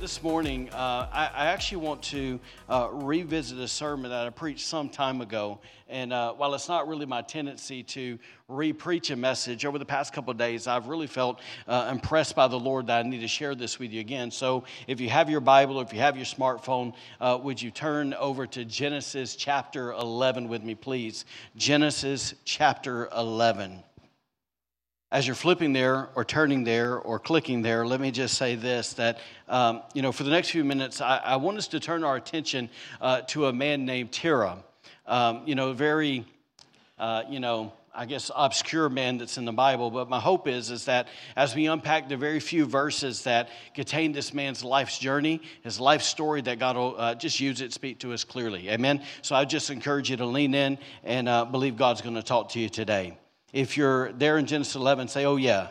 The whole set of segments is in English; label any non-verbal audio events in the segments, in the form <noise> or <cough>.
this morning, uh, I, I, actually want to uh, revisit a sermon that I preached some time ago. And uh, while it's not really my tendency to re-preach a message, over the past couple of days, I've really felt uh, impressed by the Lord that I need to share this with you again. So if you have your Bible, or if you have your smartphone, uh, would you turn over to Genesis chapter 11 with me, please? Genesis chapter 11 as you're flipping there or turning there or clicking there, let me just say this that, um, you know, for the next few minutes, I, I want us to turn our attention uh, to a man named Terah. Um, you know, a very, uh, you know, I guess obscure man that's in the Bible, but my hope is is that as we unpack the very few verses that contain this man's life's journey, his life story, that God will uh, just use it, speak to us clearly. Amen. So I just encourage you to lean in and uh, believe God's going to talk to you today. If you're there in Genesis 11, say, Oh, yeah.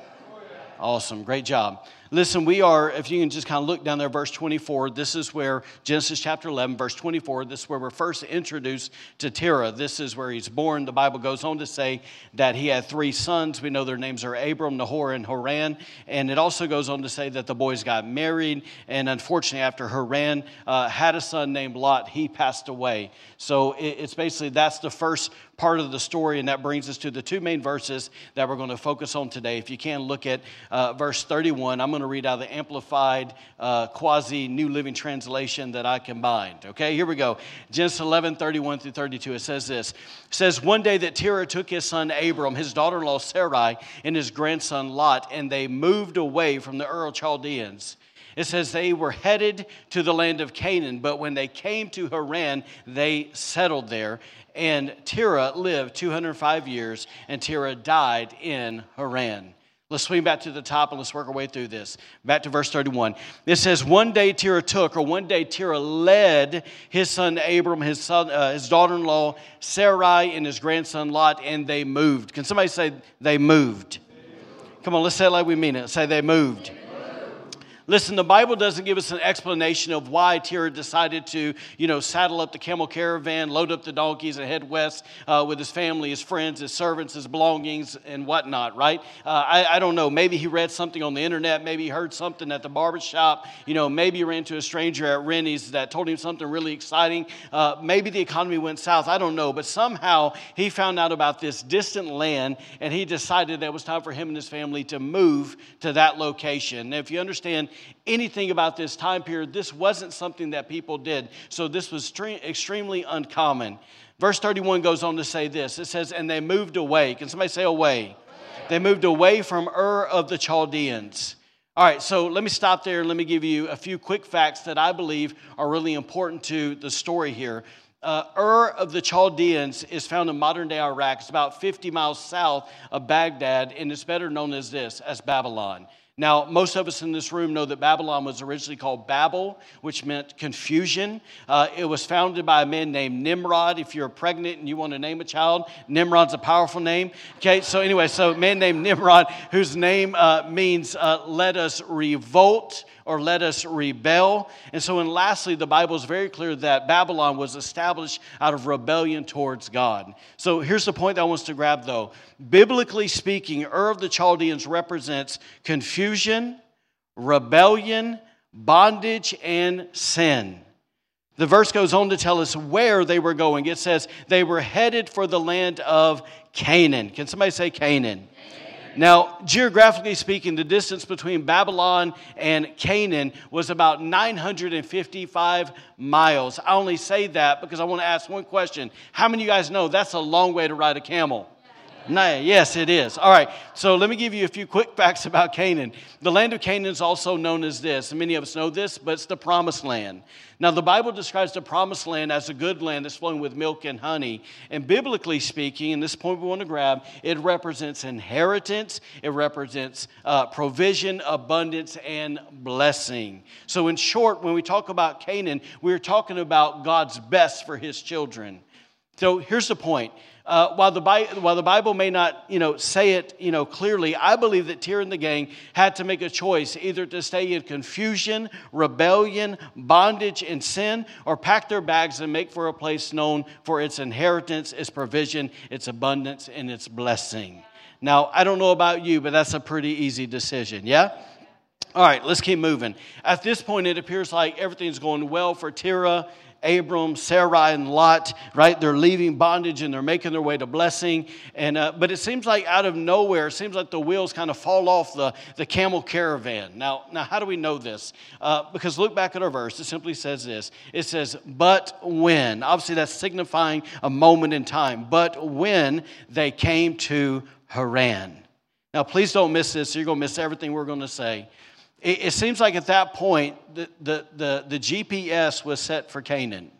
Awesome. Great job. Listen, we are, if you can just kind of look down there, verse 24, this is where Genesis chapter 11, verse 24, this is where we're first introduced to Terah. This is where he's born. The Bible goes on to say that he had three sons. We know their names are Abram, Nahor, and Haran. And it also goes on to say that the boys got married. And unfortunately, after Haran uh, had a son named Lot, he passed away. So it, it's basically that's the first part of the story, and that brings us to the two main verses that we're going to focus on today. If you can look at uh, verse 31, I'm going to read out the Amplified uh, Quasi New Living Translation that I combined. Okay, here we go. Genesis 11, 31 through 32. It says this It says, One day that Terah took his son Abram, his daughter in law Sarai, and his grandson Lot, and they moved away from the Ur Chaldeans. It says they were headed to the land of Canaan, but when they came to Haran, they settled there. And Terah lived 205 years, and Terah died in Haran. Let's swing back to the top and let's work our way through this. Back to verse 31. It says, One day Terah took, or one day Terah led his son Abram, his, son, uh, his daughter in law Sarai, and his grandson Lot, and they moved. Can somebody say they moved? Come on, let's say it like we mean it. Say they moved. Listen, the Bible doesn't give us an explanation of why Terah decided to, you know, saddle up the camel caravan, load up the donkeys, and head west uh, with his family, his friends, his servants, his belongings, and whatnot, right? Uh, I, I, don't know. Maybe he read something on the internet. Maybe he heard something at the barbershop. You know, maybe he ran into a stranger at Rennie's that told him something really exciting. Uh, maybe the economy went south. I don't know. But somehow he found out about this distant land and he decided that it was time for him and his family to move to that location. Now, if you understand, anything about this time period, this wasn't something that people did. So this was extremely uncommon. Verse 31 goes on to say this it says, And they moved away. Can somebody say away? They moved away from Ur of the Chaldeans. All right, so let me stop there and let me give you a few quick facts that I believe are really important to the story here. Uh, Ur of the Chaldeans is found in modern day Iraq. It's about 50 miles south of Baghdad, and it's better known as this, as Babylon. Now, most of us in this room know that Babylon was originally called Babel, which meant confusion. Uh, it was founded by a man named Nimrod. If you're pregnant and you want to name a child, Nimrod's a powerful name. Okay, so anyway, so a man named <laughs> Nimrod, whose name uh, means uh, let us revolt or let us rebel. And so, and lastly, the Bible is very clear that Babylon was established out of rebellion towards God. So here's the point that I want to grab though. Biblically speaking, Ur of the Chaldeans represents confusion, rebellion, bondage, and sin. The verse goes on to tell us where they were going. It says they were headed for the land of Canaan. Can somebody say Canaan? Now, geographically speaking, the distance between Babylon and Canaan was about 955 miles. I only say that because I want to ask one question. How many of you guys know that's a long way to ride a camel? No, yes, it is. All right, so let me give you a few quick <laughs> facts about Canaan. The land of Canaan is also known as this, many of us know this, but it's the promised land. Now, the Bible describes the promised land as a good land that's flowing with milk and honey. And biblically speaking, and this point we want to grab, it represents inheritance, it represents uh, provision, abundance, and blessing. So, in short, when we talk about Canaan, we're talking about God's best for his children. So here's the point. Uh, while, the Bible, while the Bible may not, you know, say it, you know, clearly, I believe that Terah and the gang had to make a choice either to stay in confusion, rebellion, bondage, and sin, or pack their bags and make for a place known for its inheritance, its provision, its abundance, and its blessing. Now, I don't know about you, but that's a pretty easy decision, yeah? All right, let's keep moving. At this point, it appears like everything's going well for Terah Abram, Sarai, and Lot, right? They're leaving bondage and they're making their way to blessing. And, uh, but it seems like out of nowhere, it seems like the wheels kind of fall off the, the camel caravan. Now, now, how do we know this? Uh, because look back at our verse. It simply says this it says, But when, obviously that's signifying a moment in time, but when they came to Haran. Now, please don't miss this. You're going to miss everything we're going to say it, it seems like at that point, the, the, the, the GPS was set for Canaan,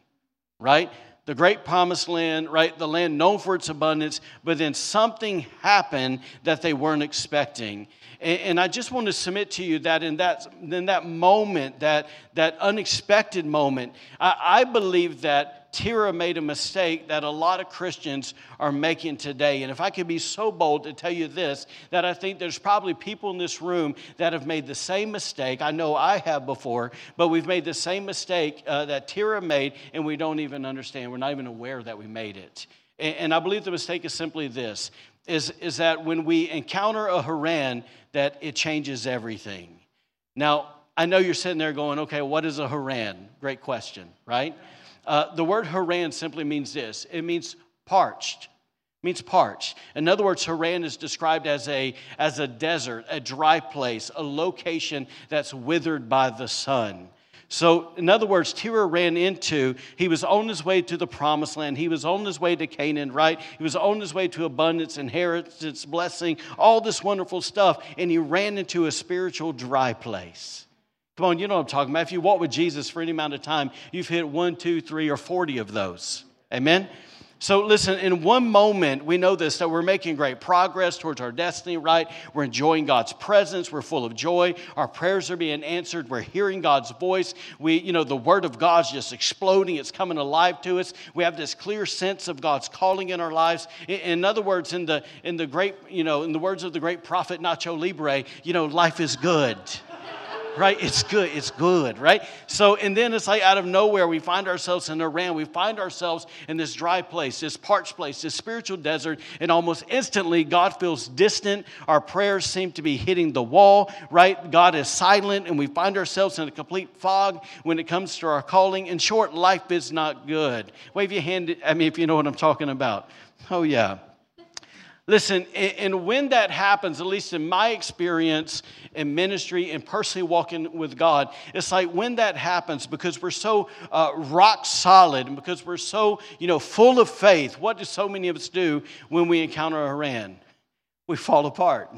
right? the great promised land, right? The land known for its abundance, but then something happened that they weren't expecting. And, and, I just want to submit to you that in that, in that moment, that, that unexpected moment, I, I believe that Terah made a mistake that a lot of Christians are making today. And if I could be so bold to tell you this, that I think there's probably people in this room that have made the same mistake. I know I have before, but we've made the same mistake uh, that Terah made, and we don't even understand. We're not even aware that we made it. And, and I believe the mistake is simply this is, is that when we encounter a Haran, that it changes everything. Now, I know you're sitting there going, okay, what is a Haran? Great question, right? Uh, the word Haran simply means this it means parched. means parched. In other words, Haran is described as a, as a desert, a dry place, a location that's withered by the sun. So, in other words, Terah ran into, he was on his way to the promised land. He was on his way to Canaan, right? He was on his way to abundance, inheritance, blessing, all this wonderful stuff. And he ran into a spiritual dry place. Come on, you know what I'm talking about. If you walk with Jesus for any amount of time, you've hit one, two, three, or 40 of those. Amen? So, listen, in one moment, we know this that we're making great progress towards our destiny, right? We're enjoying God's presence. We're full of joy. Our prayers are being answered. We're hearing God's voice. We, you know, the Word of God's just exploding. It's coming alive to us. We have this clear sense of God's calling in our lives. In, other words, in the, in the great, you know, in the words of the great prophet Nacho Libre, you know, life is good right? It's good. It's good, right? So, and then it's like out of nowhere, we find ourselves in Haran. We find ourselves in this dry place, this parched place, this spiritual desert, and almost instantly, God feels distant. Our prayers seem to be hitting the wall, right? God is silent, and we find ourselves in a complete fog when it comes to our calling. In short, life is not good. Wave your hand, I mean, if you know what I'm talking about. Oh, yeah. Listen, and when that happens, at least in my experience in ministry and personally walking with God, it's like when that happens, because we're so uh, rock solid and because we're so, you know, full of faith, what do so many of us do when we encounter Haran? We fall apart.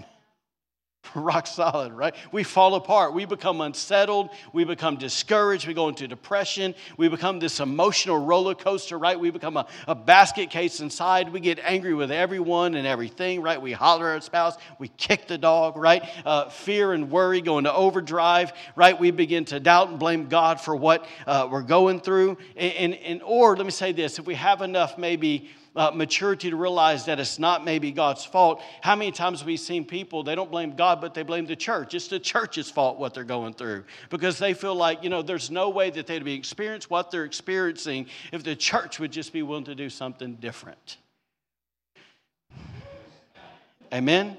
<laughs> rock solid, right? We fall apart. We become unsettled. We become discouraged. We go into depression. We become this emotional roller coaster, right? We become a, a basket case inside. We get angry with everyone and everything, right? We holler at our spouse. We kick the dog, right? Uh, fear and worry go into overdrive, right? We begin to doubt and blame God for what uh, we're going through. And, and, and, or let me say this if we have enough, maybe uh, maturity to realize that it's not maybe God's fault. How many times have we seen people, they don't blame God, but they blame the church? It's the church's fault what they're going through because they feel like, you know, there's no way that they'd be experiencing what they're experiencing if the church would just be willing to do something different. Amen?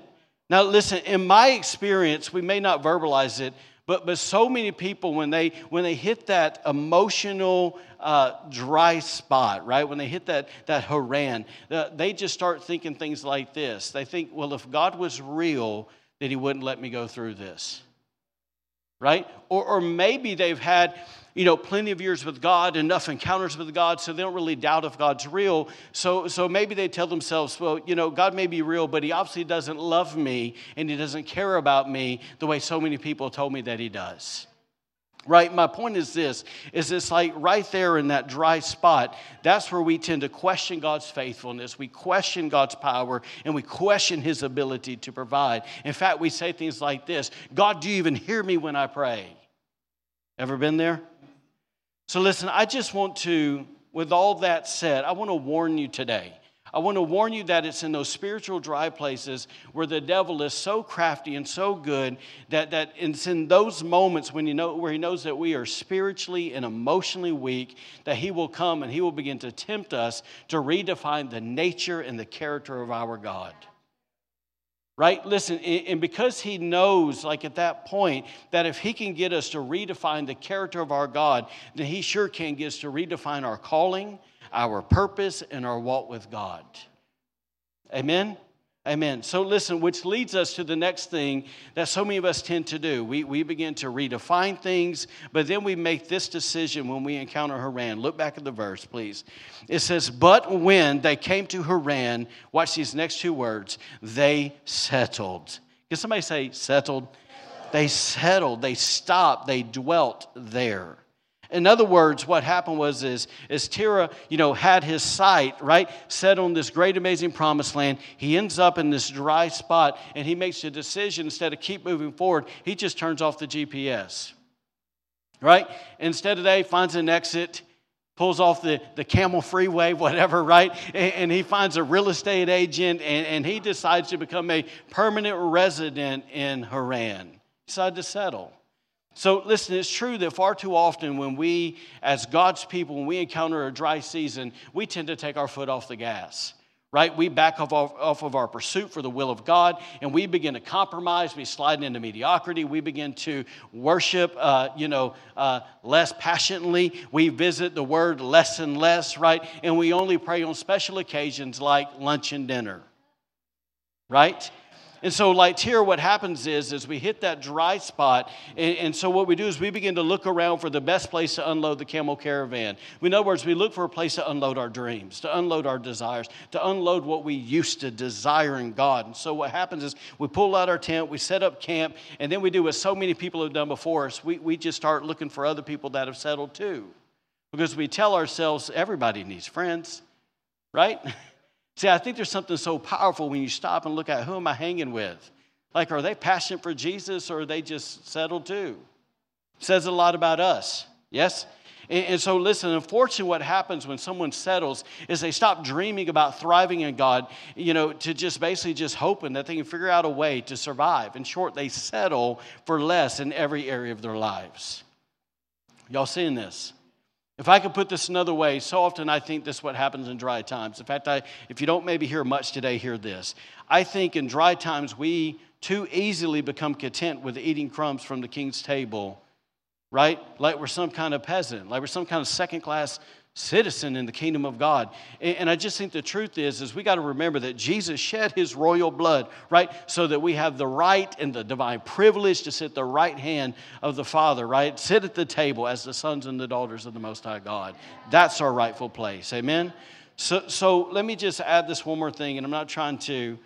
Now, listen, in my experience, we may not verbalize it, but, but so many people, when they, when they hit that emotional uh, dry spot, right? When they hit that, that Haran, uh, they just start thinking things like this. They think, well, if God was real, then He wouldn't let me go through this, right? Or, or maybe they've had you know, plenty of years with God, enough encounters with God, so they don't really doubt if God's real. So, so maybe they tell themselves, well, you know, God may be real, but He obviously doesn't love me and He doesn't care about me the way so many people told me that He does right? My point is this is it's like right there in that dry spot that's where we tend to question god's faithfulness. We question god's power and we question his ability to provide. In fact we say things like this god do you even hear me when i pray? Ever been there? So, listen, I just want to with all that said, I want to warn you today. I want to warn you that it's in those spiritual dry places where the devil is so crafty and so good that, that it's in those moments when you know where he knows that we are spiritually and emotionally weak, that he will come and he will begin to tempt us to redefine the nature and the character of our God right? Listen, and because he knows, like at that point, that if he can get us to redefine the character of our God, then he sure can get us to redefine our calling, our purpose, and our walk with God. Amen? Amen. So, listen, which leads us to the next thing that so many of us tend to do. We, we begin to redefine things, but then we make this decision when we encounter Haran. Look back at the verse, please. It says, But when they came to Haran, watch these next two words, they settled. Can somebody say settled? They settled, they stopped, they dwelt there. In other words, what happened was is, is Terah, you know, had his sight, right, set on this great, amazing promised land. He ends up in this dry spot and he makes a decision instead of keep moving forward, he just turns off the GPS. Right? Instead of that, he finds an exit, pulls off the, the camel freeway, whatever, right? And, and he finds a real estate agent and, and he decides to become a permanent resident in Haran. He decided to settle. So, listen, it's true that far too often when we, as God's people, when we encounter a dry season, we tend to take our foot off the gas, right? We back off, off of our pursuit for the will of God and we begin to compromise. We slide into mediocrity. We begin to worship, uh, you know, uh, less passionately. We visit the word less and less, right? And we only pray on special occasions like lunch and dinner, right? And so, like here, what happens is, is we hit that dry spot. And, and, so, what we do is we begin to look around for the best place to unload the camel caravan. In other words, we look for a place to unload our dreams, to unload our desires, to unload what we used to desire in God. And so, what happens is we pull out our tent, we set up camp, and then we do what so many people have done before us. We, we just start looking for other people that have settled too. Because we tell ourselves everybody needs friends, right? <laughs> See, I think there's something so powerful when you stop and look at who am I hanging with? Like, are they passionate for Jesus or are they just settled too? Says a lot about us, yes? And, and so, listen, unfortunately, what happens when someone settles is they stop dreaming about thriving in God, you know, to just basically just hoping that they can figure out a way to survive. In short, they settle for less in every area of their lives. Y'all seeing this? If I could put this another way, so often I think this is what happens in dry times. In fact, I, if you don't maybe hear much today, hear this. I think in dry times we too easily become content with eating crumbs from the king's table, right? Like we're some kind of peasant, like we're some kind of second class citizen in the kingdom of God. And I just think the truth is, is we got to remember that Jesus shed his royal blood, right? So that we have the right and the divine privilege to sit at the right hand of the Father, right? Sit at the table as the sons and the daughters of the Most High God. That's our rightful place. Amen? So, so let me just add this one more thing, and I'm not trying to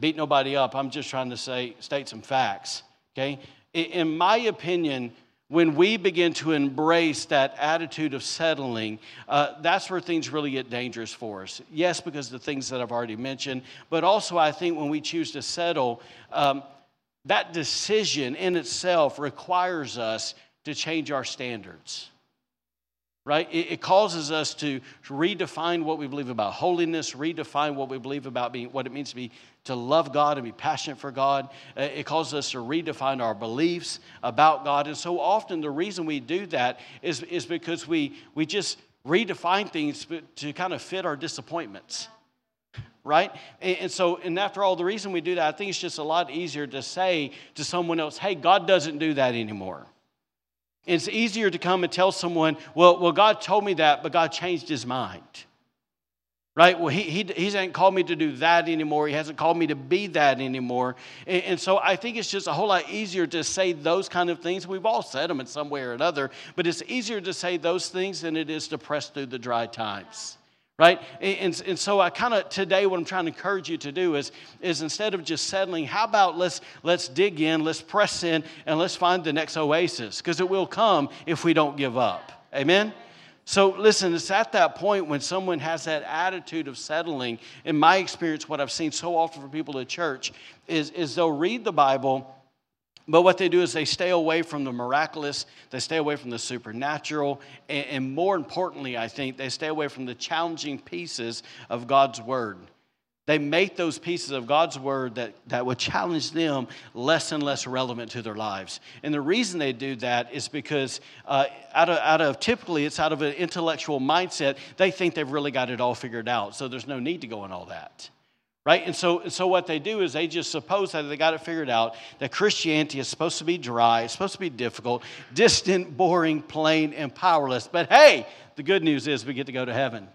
beat nobody up. I'm just trying to say, state some facts, okay? In my opinion, when we begin to embrace that attitude of settling, uh, that's where things really get dangerous for us. Yes, because of the things that I've already mentioned, but also I think when we choose to settle, um, that decision in itself requires us to change our standards right? It, it, causes us to redefine what we believe about holiness, redefine what we believe about being, what it means to be to love God and be passionate for God. Uh, it causes us to redefine our beliefs about God. And so often the reason we do that is, is because we, we just redefine things to kind of fit our disappointments right? And, and, so, and after all, the reason we do that, I think it's just a lot easier to say to someone else, hey, God doesn't do that anymore. It's easier to come and tell someone, well, well, God told me that, but God changed his mind. Right? Well, he, he, he hasn't called me to do that anymore. He hasn't called me to be that anymore. And, and so I think it's just a whole lot easier to say those kind of things. We've all said them in some way or another, but it's easier to say those things than it is to press through the dry times right? And, and so i kind of today what i'm trying to encourage you to do is is instead of just settling how about let's let's dig in let's press in and let's find the next oasis because it will come if we don't give up. Amen? So listen it's at that point when someone has that attitude of settling. In my experience what i've seen so often for people at church is is they'll read the bible But what they do is they stay away from the miraculous, they stay away from the supernatural, and, and, more importantly, I think, they stay away from the challenging pieces of God's word. They make those pieces of God's word that, that would challenge them less and less relevant to their lives. And the reason they do that is because, uh, out, of, out of typically, it's out of an intellectual mindset, they think they've really got it all figured out. So there's no need to go in all that right? And so, and so what they do is they just suppose that they got it figured out that Christianity is supposed to be dry, it's supposed to be difficult, distant, boring, plain, and powerless. But hey, the good news is we get to go to heaven.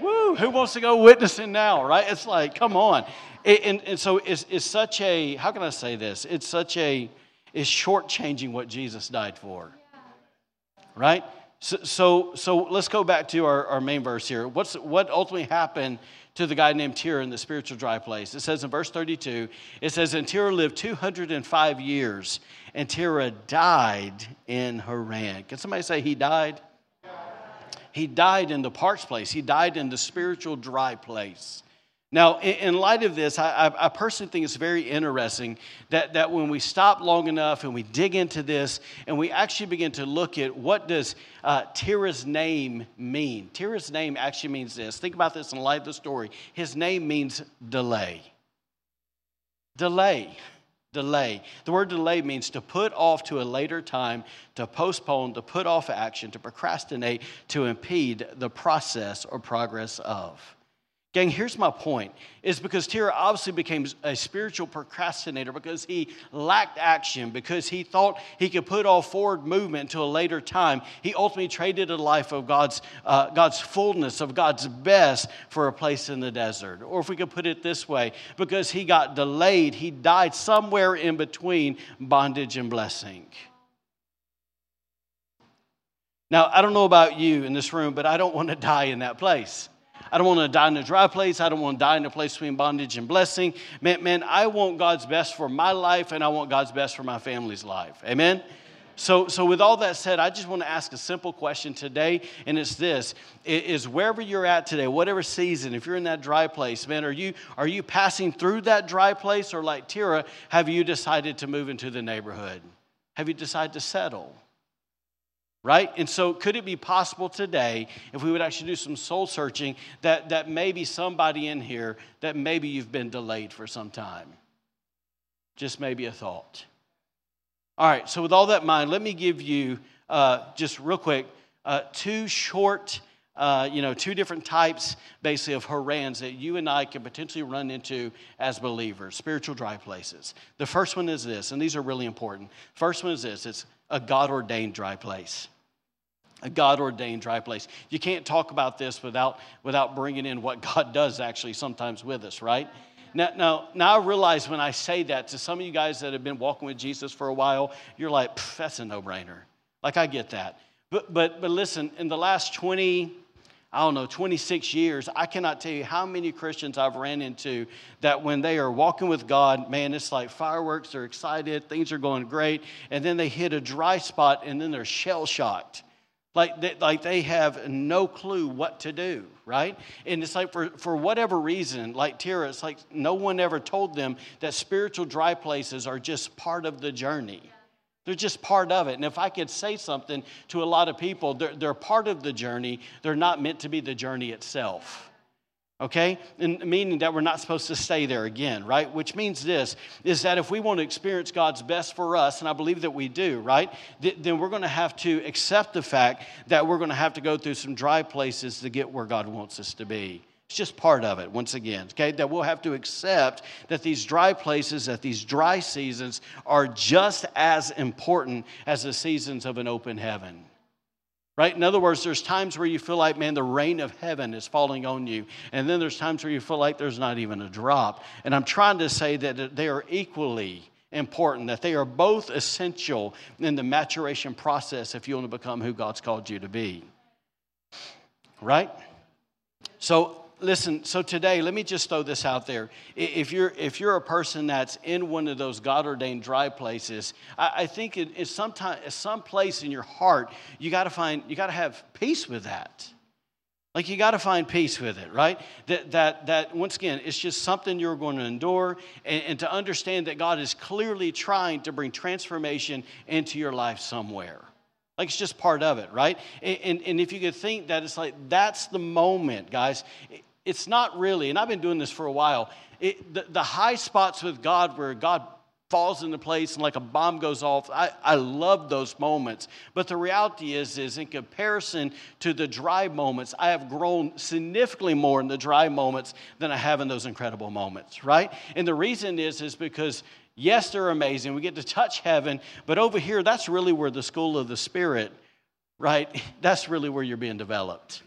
Woo! Who wants to go witnessing now, right? It's like, come on. And, and so it's, it's such a, how can I say this? It's such a, it's shortchanging what Jesus died for, right? So, so, so, let's go back to our, our main verse here. What's, what ultimately happened to the guy named Terah in the spiritual dry place? It says in verse 32, it says, And Terah lived 205 years, and Terah died in Haran. Can somebody say he died? He died in the parched place, he died in the spiritual dry place. Now, in light of this, I, I, personally think it's very interesting that, that when we stop long enough and we dig into this and we actually begin to look at what does uh, Terah's name mean. Terah's name actually means this. Think about this in light of the story. His name means delay. Delay. Delay. The word delay means to put off to a later time, to postpone, to put off action, to procrastinate, to impede the process or progress of. Gang, here's my point. Is because Terah obviously became a spiritual procrastinator because he lacked action, because he thought he could put all forward movement to a later time. He ultimately traded a life of God's, uh, God's fullness, of God's best, for a place in the desert. Or if we could put it this way, because he got delayed, he died somewhere in between bondage and blessing. Now, I don't know about you in this room, but I don't want to die in that place. I don't want to die in a dry place. I don't want to die in a place between bondage and blessing. Man, man, I want God's best for my life and I want God's best for my family's life. Amen? So, so with all that said, I just want to ask a simple question today, and it's this: Is wherever you're at today, whatever season, if you're in that dry place, man, are you are you passing through that dry place, or like Terah, have you decided to move into the neighborhood? Have you decided to settle? Right? And so, could it be possible today, if we would actually do some soul searching, that, that maybe somebody in here, that maybe you've been delayed for some time? Just maybe a thought. All right, so with all that in mind, let me give you uh, just real quick uh, two short. Uh, you know, two different types basically of Harans that you and I can potentially run into as believers, spiritual dry places. The first one is this, and these are really important. First one is this it's a God ordained dry place a God ordained dry place. You can't talk about this without, without bringing in what <laughs> God does actually sometimes with us, right? Now, now, now I realize when I say that to some of you guys that have been walking with Jesus for a while, you're like, that's a no brainer. Like, I get that. But, but, but listen, in the last 20, I don't know, 26 years, I cannot tell you how many Christians I've ran into that when they are walking with God, man, it's like fireworks, they're excited, things are going great, and then they hit a dry spot and then they're shell shocked like they, like they have no clue what to do, right? And it's like for, for whatever reason, like Terah, it's like no one ever told them that spiritual dry places are just part of the journey. They're just part of it. And if I could say something to a lot of people, they're, they're part of the journey. They're not meant to be the journey itself okay? And meaning that we're not supposed to stay there again, right? Which means this is that if we want to experience God's best for us, and I believe that we do, right? Th- then we're going to have to accept the fact that we're going to have to go through some dry places to get where God wants us to be. It's just part of it, once again, okay? That we'll have to accept that these dry places, that these dry seasons are just as important as the seasons of an open heaven right? In other words, there's times where you feel like, man, the rain of heaven is falling on you. And then there's times where you feel like there's not even a drop. And I'm trying to say that they are equally important, that they are both essential in the maturation process if you want to become who God's called you to be. Right? So listen, so today, let me just throw this out there. If you're, if you're a person that's in one of those God ordained dry places, I, I think it, it's sometime, some place in your heart, you got to find, you got to have peace with that. Like you got to find peace with it, right? That, that, that once again, it's just something you're going to endure and, and to understand that God is clearly trying to bring transformation into your life somewhere. Like it's just part of it, right? And, and, and if you could think that it's like that's the moment, guys, it's not really, and I've been doing this for a while, it, the, the high spots with God where God falls into place and like a bomb goes off. I, I love those moments. But the reality is, is in comparison to the dry moments, I have grown significantly more in the dry moments than I have in those incredible moments, right? And the reason is, is because yes, they're amazing. We get to touch heaven, but over here, that's really where the school of the Spirit, right? <laughs> That's really where you're being developed.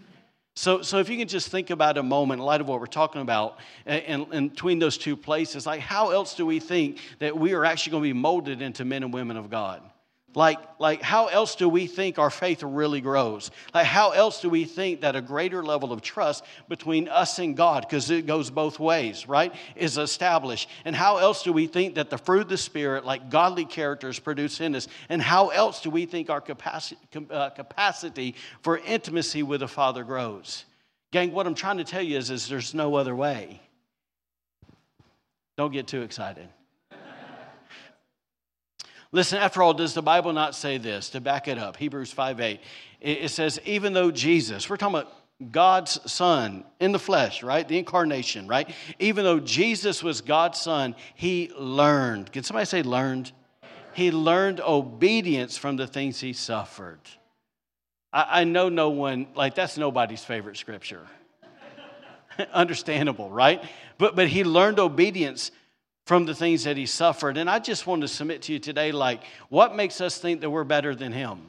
So, so if you can just think about a moment in light of what we're talking about, uh, and, and between those two places, like how else do we think that we are actually going to be molded into men and women of God? Like, like how else do we think our faith really grows? Like, how else do we think that a greater level of trust between us and God, because it goes both ways, right, is established? And how else do we think that the fruit of the Spirit, like godly characters, produce in us? And how else do we think our capacity, uh, capacity for intimacy with the Father grows? Gang, what I'm trying to tell you is, is there's no other way. Don't get too excited. Listen, after all, does the Bible not say this to back it up? Hebrews 5 8. It says, even though Jesus, we're talking about God's Son in the flesh, right? The incarnation, right? Even though Jesus was God's Son, he learned. Can somebody say learned? He learned obedience from the things he suffered. I, I know no one, like, that's nobody's favorite scripture. <laughs> Understandable, right? But, but he learned obedience from the things that he suffered. And I just want to submit to you today like, what makes us think that we're better than him?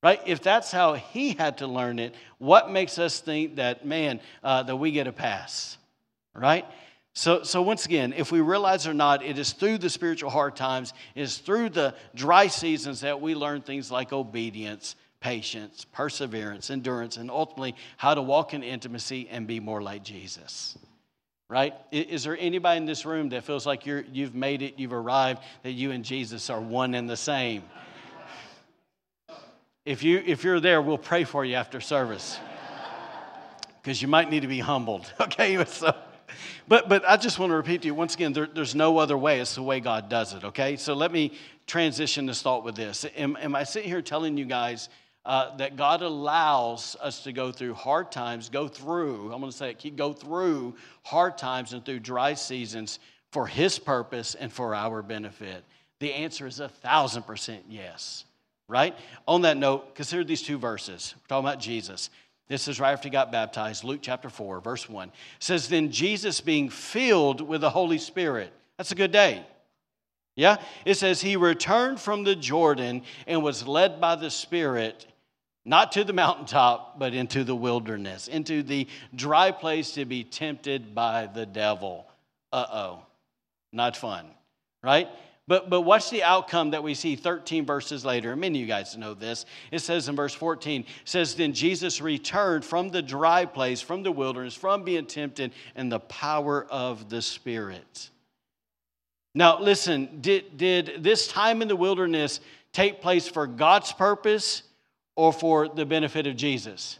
Right? If that's how he had to learn it, what makes us think that, man, uh, that we get a pass? Right? So, so once again, if we realize or not, it is through the spiritual hard times, it is through the dry seasons that we learn things like obedience, patience, perseverance, endurance, and ultimately how to walk in intimacy and be more like Jesus right? Is there anybody in this room that feels like you're, you've made it, you've arrived, that you and Jesus are one and the same? If, you, if you're there, we'll pray for you after service because you might need to be humbled, <laughs> okay? <laughs> So, but, but I just want to repeat to you once again, there, there's no other way. It's the way God does it, okay? So let me transition this thought with this. Am, am I sitting here telling you guys uh, that God allows us to go through hard times, go through, I'm going to say it, go through hard times and through dry seasons for His purpose and for our benefit? The answer is a thousand percent yes, right? On that note, consider these two verses. We're talking about Jesus. This is right after he got baptized, Luke chapter 4, verse 1. It says, Then Jesus being filled with the Holy Spirit. That's a good day. Yeah? It says, He returned from the Jordan and was led by the Spirit not to the mountaintop, but into the wilderness, into the dry place to be tempted by the devil. Uh oh, not fun, right? But, but what's the outcome that we see 13 verses later? Many of you guys know this. It says in verse 14, says, Then Jesus returned from the dry place, from the wilderness, from being tempted in the power of the Spirit. Now, listen, did, did this time in the wilderness take place for God's purpose or for the benefit of Jesus?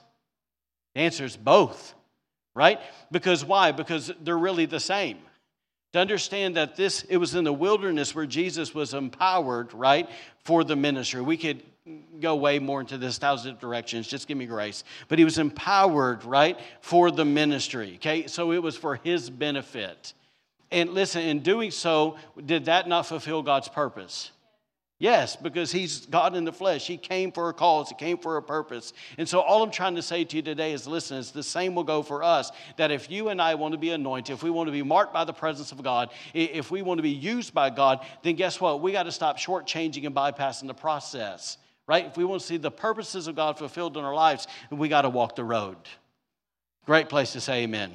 The answer is both, right? Because why? Because they're really the same. To understand that this, it was in the wilderness where Jesus was empowered, right, for the ministry. We could go way more into this thousand directions. Just give me grace. But he was empowered, right, for the ministry. Okay, so it was for his benefit. And listen, in doing so, did that not fulfill God's purpose? Yes, because he's God in the flesh. He came for a cause, he came for a purpose. And so, all I'm trying to say to you today is listen, it's the same will go for us. That if you and I want to be anointed, if we want to be marked by the presence of God, if we want to be used by God, then guess what? We got to stop shortchanging and bypassing the process, right? If we want to see the purposes of God fulfilled in our lives, we got to walk the road. Great place to say amen.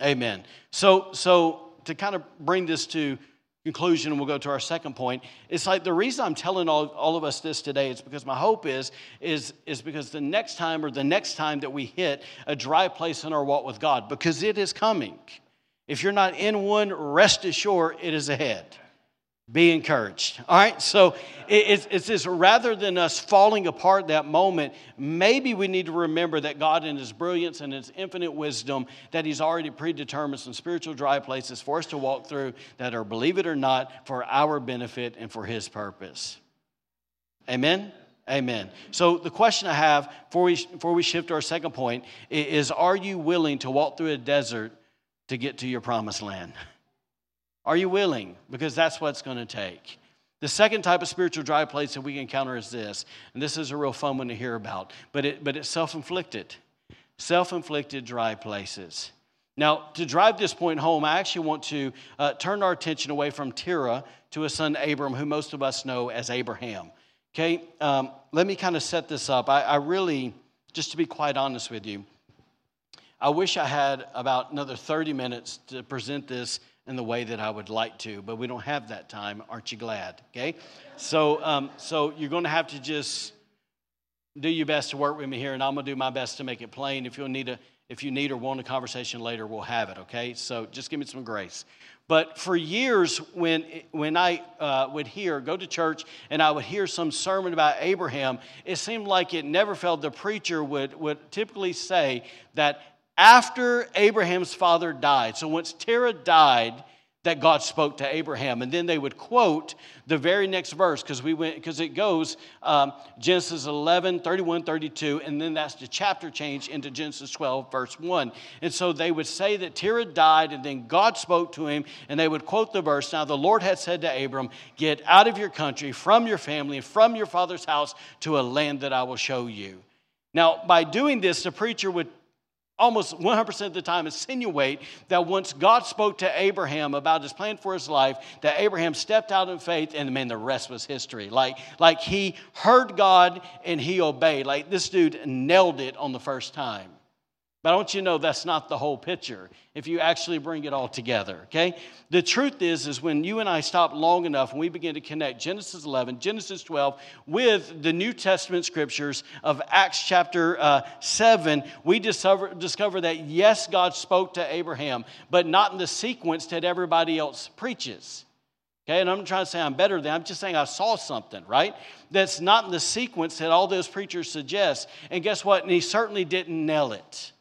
Amen. So, so to kind of bring this to conclusion and we'll go to our second point. It's like the reason i'm telling all, all of us this today is because my hope is is is because the next time or the next time that we hit a dry place in our walk with god because it is coming. If you're not in one rest assured it is ahead Be encouraged. All right, so it's, it's this rather than us falling apart that moment, maybe we need to remember that God, in His brilliance and His infinite wisdom, that He's already predetermined some spiritual dry places for us to walk through that are, believe it or not, for our benefit and for His purpose. Amen? Amen. So, the question I have before we, before we shift to our second point is Are you willing to walk through a desert to get to your promised land? <laughs> Are you willing? Because that's what it's going to take. The second type of spiritual dry place that we encounter is this, and this is a real fun one to hear about, but, it, but it's self inflicted. Self inflicted dry places. Now, to drive this point home, I actually want to uh, turn our attention away from Terah to his son Abram, who most of us know as Abraham. Okay, um, let me kind of set this up. I, I really, just to be quite honest with you, I wish I had about another 30 minutes to present this in the way that I would like to, but we don't have that time. Aren't you glad? Okay? So, um, so you're going to have to just do your best to work with me here, and I'm going to do my best to make it plain. If you need a, if you need or want a conversation later, we'll have it. Okay? So just give me some grace. But for years, when when I uh, would hear go to church and I would hear some sermon about Abraham, it seemed like it never failed. The preacher would would typically say that after Abraham's father died. So once Terah died, that God spoke to Abraham. And then they would quote the very next verse because we went because it goes um, Genesis 11, 31, 32, and then that's the chapter change into Genesis 12, verse 1. And so they would say that Terah died, and then God spoke to him, and they would quote the verse. Now the Lord had said to Abram, Get out of your country, from your family, and from your father's house to a land that I will show you. Now, by doing this, the preacher would almost 100% of the time insinuate that once God spoke to Abraham about his plan for his life, that Abraham stepped out in faith and man, the rest was history. Like, like he heard God and he obeyed. Like this dude nailed it on the first time. But I want you to know that's not the whole picture if you actually bring it all together, okay? The truth is, is when you and I stop long enough and we begin to connect Genesis 11, Genesis 12 with the New Testament scriptures of Acts chapter uh, 7, we discover, discover that yes, God spoke to Abraham, but not in the sequence that everybody else preaches. Okay, and I'm trying to say I'm better than, I'm just saying I saw something, right? That's not in the sequence that all those preachers suggest. And guess what? And he certainly didn't nail it.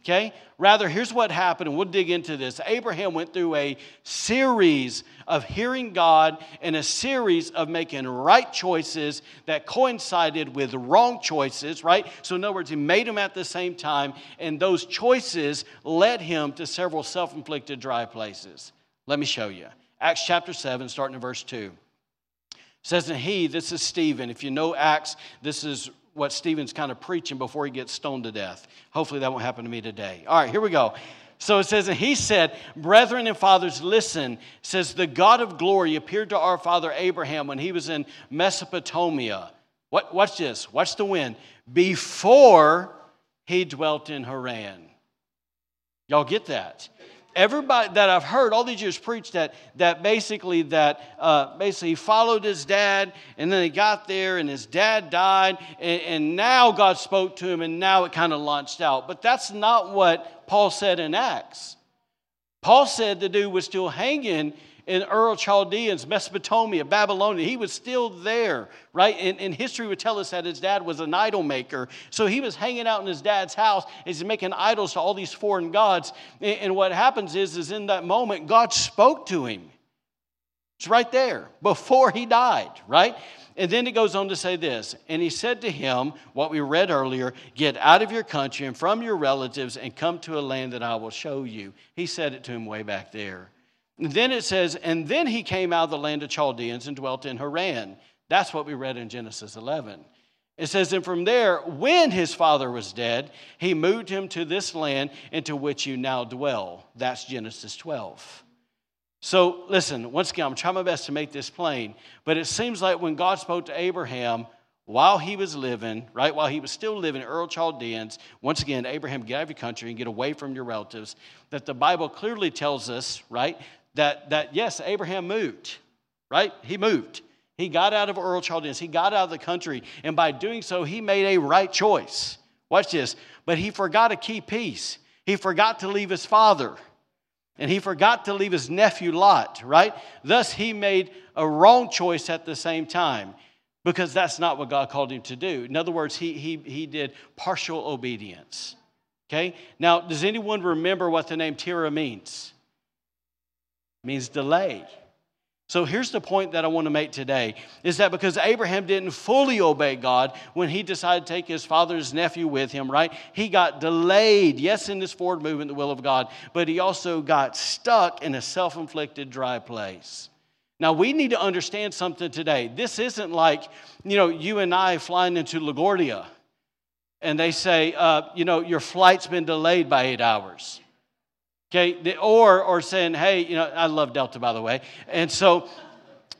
Okay? Rather, here's what happened, and we'll dig into this. Abraham went through a series of hearing God and a series of making right choices that coincided with wrong choices, right? So, in other words, he made them at the same time, and those choices led him to several self inflicted dry places. Let me show you. Acts chapter 7, starting in verse 2. It says, And he, this is Stephen. If you know Acts, this is what Stephen's kind of preaching before he gets stoned to death. Hopefully that won't happen to me today. All right, here we go. So it says, and he said, Brethren and fathers, listen. Says, The God of glory appeared to our father Abraham when he was in Mesopotamia. What, watch this, watch the wind. Before he dwelt in Haran. Y'all get that? Everybody that I've heard all these years preach that that basically that uh, basically he followed his dad and then he got there and his dad died and, and now God spoke to him and now it kind of launched out. But that's not what Paul said in Acts. Paul said the dude was still hanging in Ur Chaldeans, Mesopotamia, Babylonia. He was still there, right? And, and, history would tell us that his dad was an idol maker. So he was hanging out in his dad's house. He's making idols to all these foreign gods. And, and what happens is, is in that moment, God spoke to him. It's right there before he died, right? And then it goes on to say this And he said to him, what we read earlier, Get out of your country and from your relatives and come to a land that I will show you. He said it to him way back there. And then it says, and then he came out of the land of Chaldeans and dwelt in Haran. That's what we read in Genesis 11. It says, and from there, when his father was dead, he moved him to this land into which you now dwell. That's Genesis 12. So listen, once again, I'm trying my best to make this plain, but it seems like when God spoke to Abraham while he was living, right, while he was still living in Ur Chaldeans, once again, Abraham, get out of your country and get away from your relatives, that the Bible clearly tells us, right, that, that yes, Abraham moved, right? He moved. He got out of Ur Chaldeans. He got out of the country. And by doing so, he made a right choice. Watch this. But he forgot a key piece. He forgot to leave his father. And he forgot to leave his nephew Lot, right? Thus, he made a wrong choice at the same time because that's not what God called him to do. In other words, he, he, he did partial obedience. Okay? Now, does anyone remember what the name Terah means? Means delay. So here's the point that I want to make today is that because Abraham didn't fully obey God when he decided to take his father's nephew with him, right? He got delayed, yes, in this forward movement, the will of God, but he also got stuck in a self inflicted dry place. Now, we need to understand something today. This isn't like, you know, you and I flying into LaGuardia and they say, uh, you know, your flight's been delayed by eight hours. Okay, or or saying, hey, you know, I love Delta by the way, and so,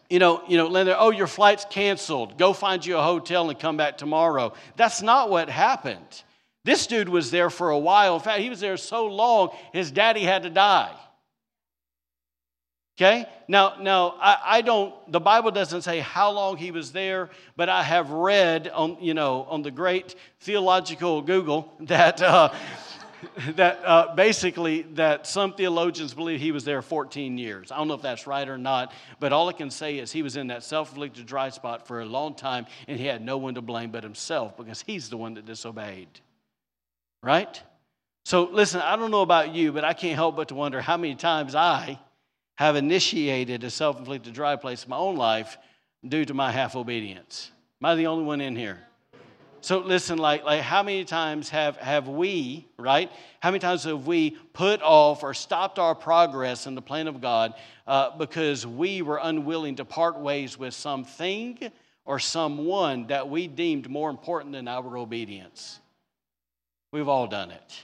you know, you know, Linda, oh, your flight's canceled. Go find you a hotel and come back tomorrow. That's not what happened. This dude was there for a while. In fact, he was there so long, his daddy had to die. Okay? Now, now I, I, don't, the Bible doesn't say how long he was there, but I have read on, you know, on the great theological Google <laughs> that, uh, <laughs> that uh, basically that some theologians believe he was there 14 years. I don't know if that's right or not, but all I can say is he was in that self-inflicted dry spot for a long time, and he had no one to blame but himself because he's the one that disobeyed. Right? So listen, I don't know about you, but I can't help but to wonder how many times I have initiated a self inflicted dry place in my own life due to my half obedience. Am I the only one in here? So listen, like, like how many times have, have we, right? How many times have we put off or stopped our progress in the plan of God uh, because we were unwilling to part ways with something or someone that we deemed more important than our obedience? We've all done it,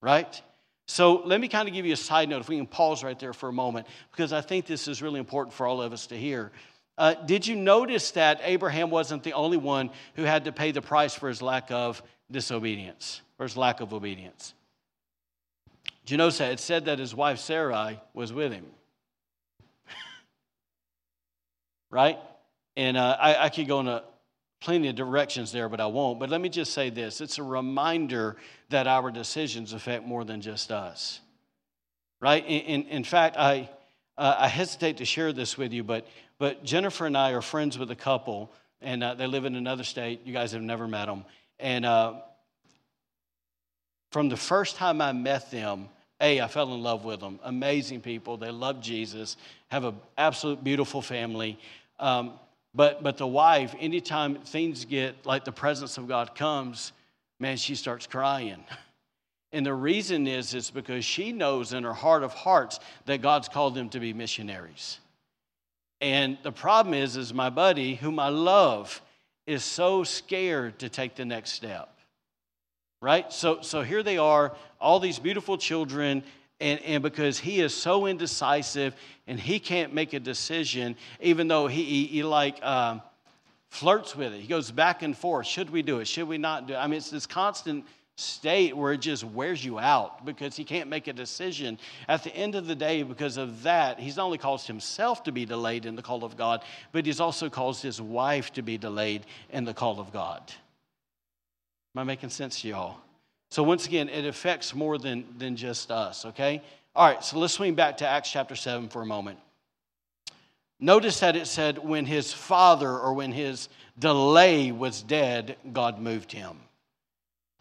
right? So let me kind of give you a side note, if we can pause right there for a moment, because I think this is really important for all of us to hear. Uh, did you notice that Abraham wasn't the only one who had to pay the price for his lack of disobedience, or his lack of obedience? Did you notice that? It said that his wife Sarai was with him. <laughs> right? And uh, I, I could go in a, plenty of directions there, but I won't. But let me just say this it's a reminder that our decisions affect more than just us. Right? In, in, in fact, I, uh, I hesitate to share this with you, but, but Jennifer and I are friends with a couple, and uh, they live in another state. You guys have never met them. And uh, from the first time I met them, a, I fell in love with them. Amazing people. They love Jesus, have an absolute beautiful family. Um, but, but the wife, anytime things get like the presence of God comes, man, she starts crying. <laughs> And the reason is, is because she knows in her heart of hearts that God's called them to be missionaries. And the problem is, is my buddy, whom I love, is so scared to take the next step. Right? So, so here they are, all these beautiful children, and, and because he is so indecisive and he can't make a decision, even though he, he, he like um, flirts with it. He goes back and forth. Should we do it? Should we not do it? I mean, it's this constant state where it just wears you out because he can't make a decision. At the end of the day, because of that, he's not only caused himself to be delayed in the call of God, but he's also caused his wife to be delayed in the call of God. Am I making sense to y'all? So, once again, it affects more than, than just us, okay? All right, so let's swing back to Acts chapter 7 for a moment. Notice that it said, when his father or when his delay was dead, God moved him.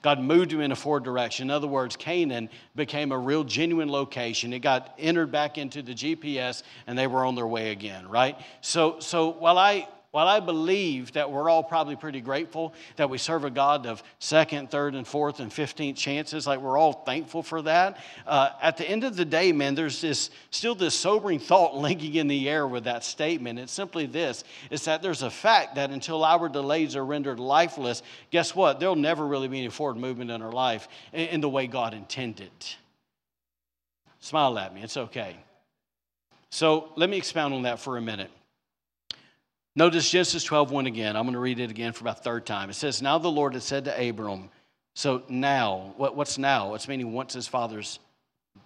God moved him in a forward direction. In other words, Canaan became a real genuine location. It got entered back into the GPS and they were on their way again, right? So, so while I while I believe that we're all probably pretty grateful that we serve a God of second, third, and fourth, and 15th chances, like we're all thankful for that, uh, at the end of the day, man, there's this still this sobering <laughs> thought linking in the air with that statement. It's simply this it's that there's a fact that until our delays are rendered lifeless, guess what? There'll never really be any forward movement in our life in, in the way God intended. Smile at me, it's okay. So let me expound on that for a minute. Notice Genesis 12, 1 again. I'm going to read it again for about third time. It says, Now the Lord had said to Abram, so now, what, what's now? It's meaning once his father's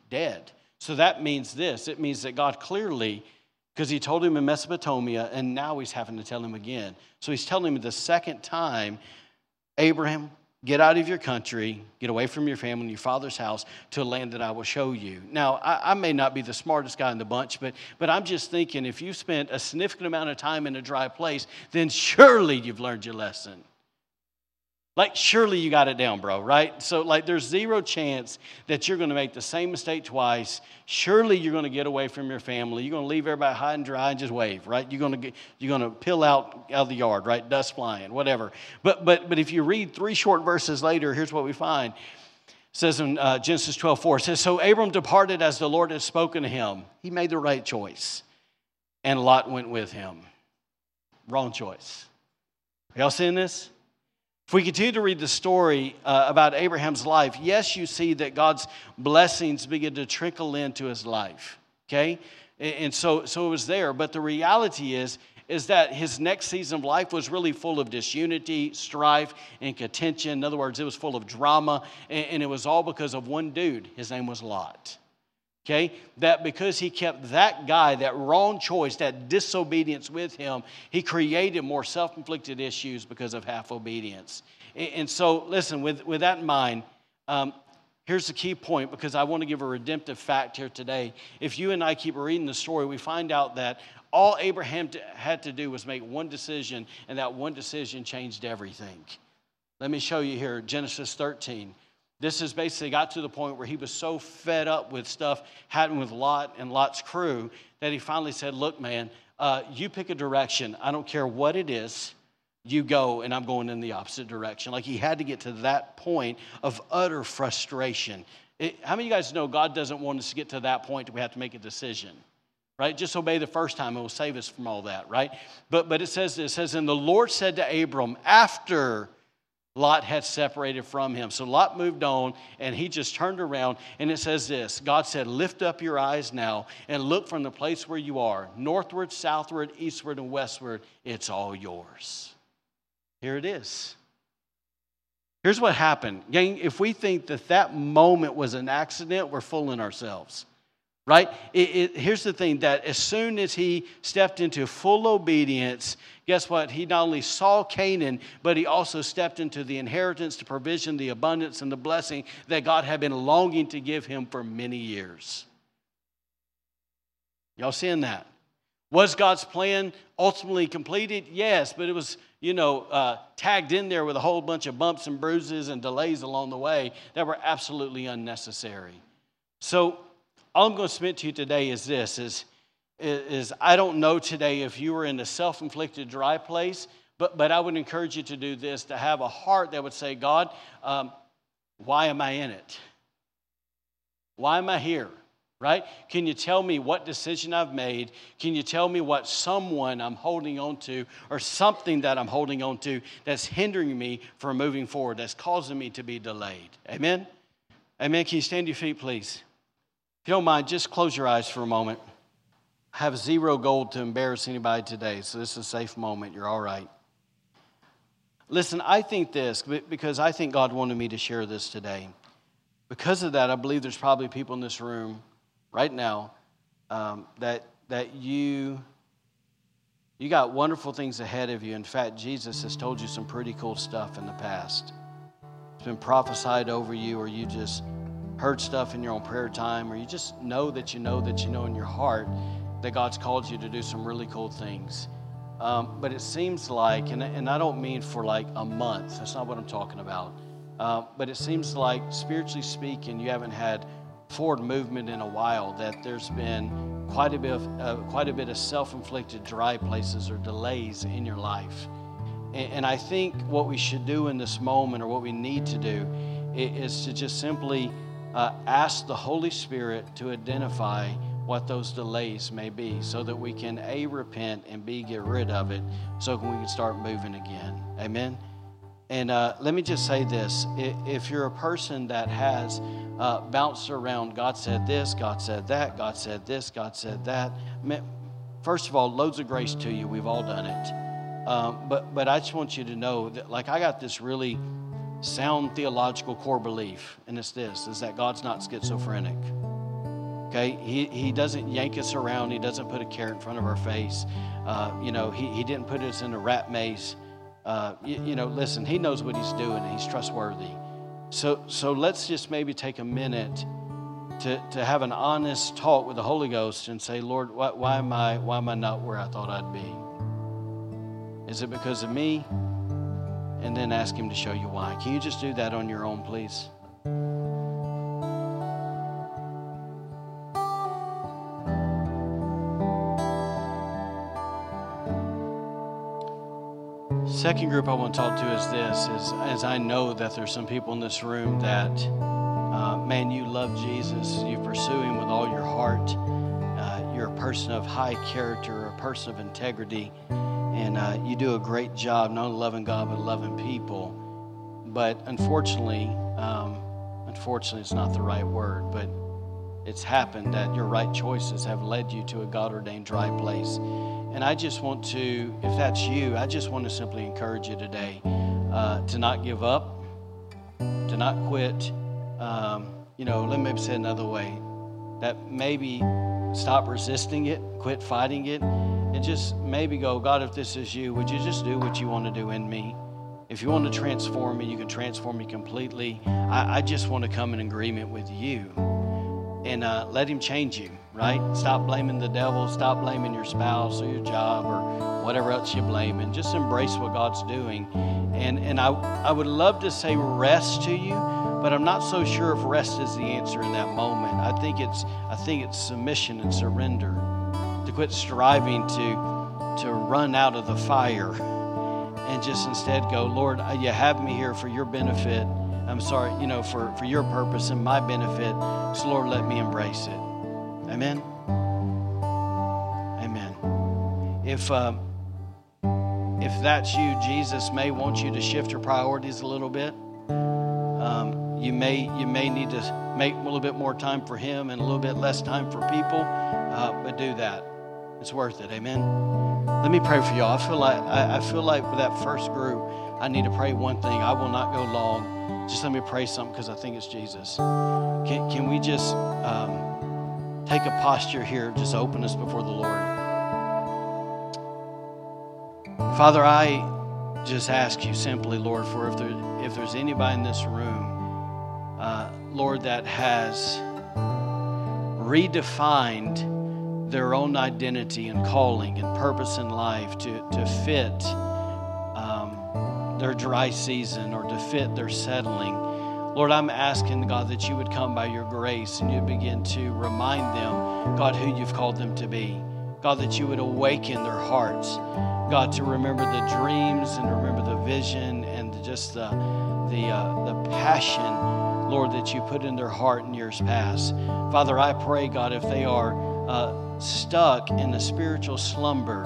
dead. So that means this it means that God clearly, because he told him in Mesopotamia, and now he's having to tell him again. So he's telling him the second time, Abraham, Get out of your country, get away from your family and your father's house to a land that I will show you. Now, I, I, may not be the smartest guy in the bunch, but, but I'm just thinking if you've spent a significant amount of time in a dry place, then surely you've learned your lesson. Like, surely you got it down, bro, right? So, like, there's zero chance that you're going to make the same mistake twice. Surely you're going to get away from your family. You're going to leave everybody high and dry and just wave, right? You're going to get, you're going to pill out out of the yard, right? Dust flying, whatever. But but but if you read three short verses later, here's what we find. It says in uh, Genesis 12, 4, it says, So Abram departed as the Lord had spoken to him. He made the right choice, and Lot went with him. Wrong choice. Y'all seeing this? If we continue to read the story uh, about Abraham's life, yes, you see that God's blessings begin to trickle into his life. Okay? And so, so it was there. But the reality is, is that his next season of life was really full of disunity, strife, and contention. In other words, it was full of drama, and it was all because of one dude. His name was Lot okay? That because he kept that guy, that wrong choice, that disobedience with him, he created more self inflicted issues because of half obedience. And so, listen, with, with that in mind, um, here's the key point because I want to give a redemptive fact here today. If you and I keep reading the story, we find out that all Abraham had to do was make one decision, and that one decision changed everything. Let me show you here Genesis 13. This has basically got to the point where he was so fed up with stuff happening with Lot and Lot's crew that he finally said, Look, man, uh, you pick a direction. I don't care what it is. You go, and I'm going in the opposite direction. Like he had to get to that point of utter frustration. It, how many of you guys know God doesn't want us to get to that point that we have to make a decision? right? Just obey the first time, it will save us from all that, right? But but it says it says, and the Lord said to Abram after Lot had separated from him. So Lot moved on and he just turned around and it says this God said, Lift up your eyes now and look from the place where you are, northward, southward, eastward, and westward. It's all yours. Here it is. Here's what happened. Gang, if we think that that moment was an accident, we're fooling ourselves right? It, it, here's the thing that as soon as he stepped into full obedience, guess what? He not only saw Canaan, but he also stepped into the inheritance, the provision, the abundance, and the blessing that God had been longing to give him for many years. Y'all seeing that? Was God's plan ultimately completed? Yes, but it was, you know, uh, tagged in there with a whole bunch of bumps and bruises and delays along the way that were absolutely unnecessary. So all I'm going to submit to you today is this is, is I don't know today if you were in a self-inflicted dry place, but, but I would encourage you to do this, to have a heart that would say, God, um, why am I in it? Why am I here? Right? Can you tell me what decision I've made? Can you tell me what someone I'm holding on to or something that I'm holding on to that's hindering me from moving forward, that's causing me to be delayed? Amen? Amen. Can you stand your feet, please? If you don't mind, just close your eyes for a moment. I have zero gold to embarrass anybody today, so this is a safe moment. You're all right. Listen, I think this because I think God wanted me to share this today. Because of that, I believe there's probably people in this room right now um, that that you you got wonderful things ahead of you. In fact, Jesus has told you some pretty cool stuff in the past. It's been prophesied over you, or you just heard stuff in your own prayer time, or you just know that you know that you know in your heart that God's called you to do some really cool things. Um, but it seems like, and, and I don't mean for like a month, that's not what I'm talking about. Uh, but it seems like, spiritually speaking, you haven't had forward movement in a while, that there's been quite a bit of, uh, quite a bit of self inflicted dry places or delays in your life. And, and I think what we should do in this moment, or what we need to do, is to just simply uh, ask the Holy Spirit to identify what those delays may be so that we can A, repent and B, get rid of it so we can start moving again. Amen. And uh, let me just say this if you're a person that has uh, bounced around, God said this, God said that, God said this, God said that, first of all, loads of grace to you. We've all done it. Um, but, but I just want you to know that, like, I got this really sound theological core belief, and it's this is that God's not schizophrenic. Okay, he, he doesn't yank us around. He doesn't put a carrot in front of our face. Uh, you know, he, he didn't put us in a rat maze. uh, you, you know, listen, He knows what He's doing and He's trustworthy. So, so let's just maybe take a minute to, to have an honest talk with the Holy Ghost and say, Lord, why, why, am I, why am I not where I thought I'd be? Is it because of me? And then ask Him to show you why. Can you just do that on your own, please? Second group I want to talk to is this: is as I know that there's some people in this room that, uh, man, you love Jesus, you pursue Him with all your heart. Uh, you're a person of high character, a person of integrity, and uh, you do a great job not only loving God but loving people. But unfortunately, um, unfortunately, it's not the right word, but it's happened that your right choices have led you to a God ordained dry place. And I just want to, if that's you, I just want to simply encourage you today uh, to not give up, to not quit. Um, you know, let me say it another way that maybe stop resisting it, quit fighting it, and just maybe go, God, if this is you, would you just do what you want to do in me? If you want to transform me, you can transform me completely. I, I just want to come in agreement with you and uh, let Him change you, right? Stop blaming the devil, stop blaming your spouse or your job or whatever else you blame, and just embrace what God's doing. And, and I, I would love to say rest to you, but I'm not so sure if rest is the answer in that moment. I think it's, I think it's submission and surrender quit striving to, to run out of the fire and just instead go, Lord, you have me here for your benefit I'm sorry, you know, for, for your purpose and my benefit. So, Lord, let me embrace it. Amen. Amen. If, uh, if that's you, Jesus may want you to shift your priorities a little bit. Um, you may you may need to make a little bit more time for Him and a little bit less time for people, uh, but do that. It's worth it. Amen. Let me pray for you. All. I feel like I, I feel like for that first group, I need to pray one thing. I will not go long. Just let me pray something because I think it's Jesus. Can, can we just um, take a posture here, just open us before the Lord? Father, I just ask you simply, Lord, for if, there, if there's anybody in this room, uh, Lord, that has redefined their own identity and calling and purpose in life to, to fit their dry season or to fit their settling. Lord, I'm asking, God, that you would come by your grace and you'd begin to remind them, God, who you've called them to be. God, that you would awaken their hearts, God, to remember the dreams and remember the vision and just the, the, uh, the passion, Lord, that you put in their heart in years past. Father, I pray, God, if they are uh, stuck in a spiritual slumber,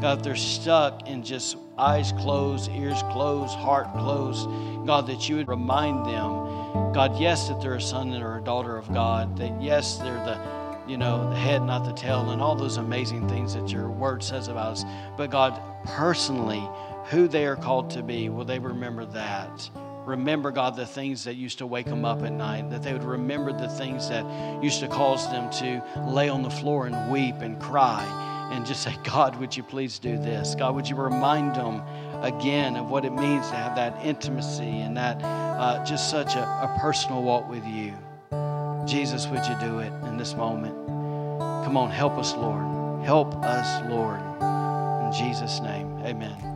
God, they're stuck in just eyes closed, ears closed, heart closed. God, that you would remind them, God, yes, that they're a son or a daughter of God, that yes, they're the you know, the head, not the tail, and all those amazing things that your word says about us. But God, personally, who they are called to be, will they remember that? Remember, God, the things that used to wake them up at night, that they would remember the things that used to cause them to lay on the floor and weep and cry and just say, God, would you please do this? God, would you remind them again of what it means to have that intimacy and that uh, just such a, a personal walk with you? Jesus, would you do it in this moment? Come on, help us, Lord. Help us, Lord. In Jesus' name, amen.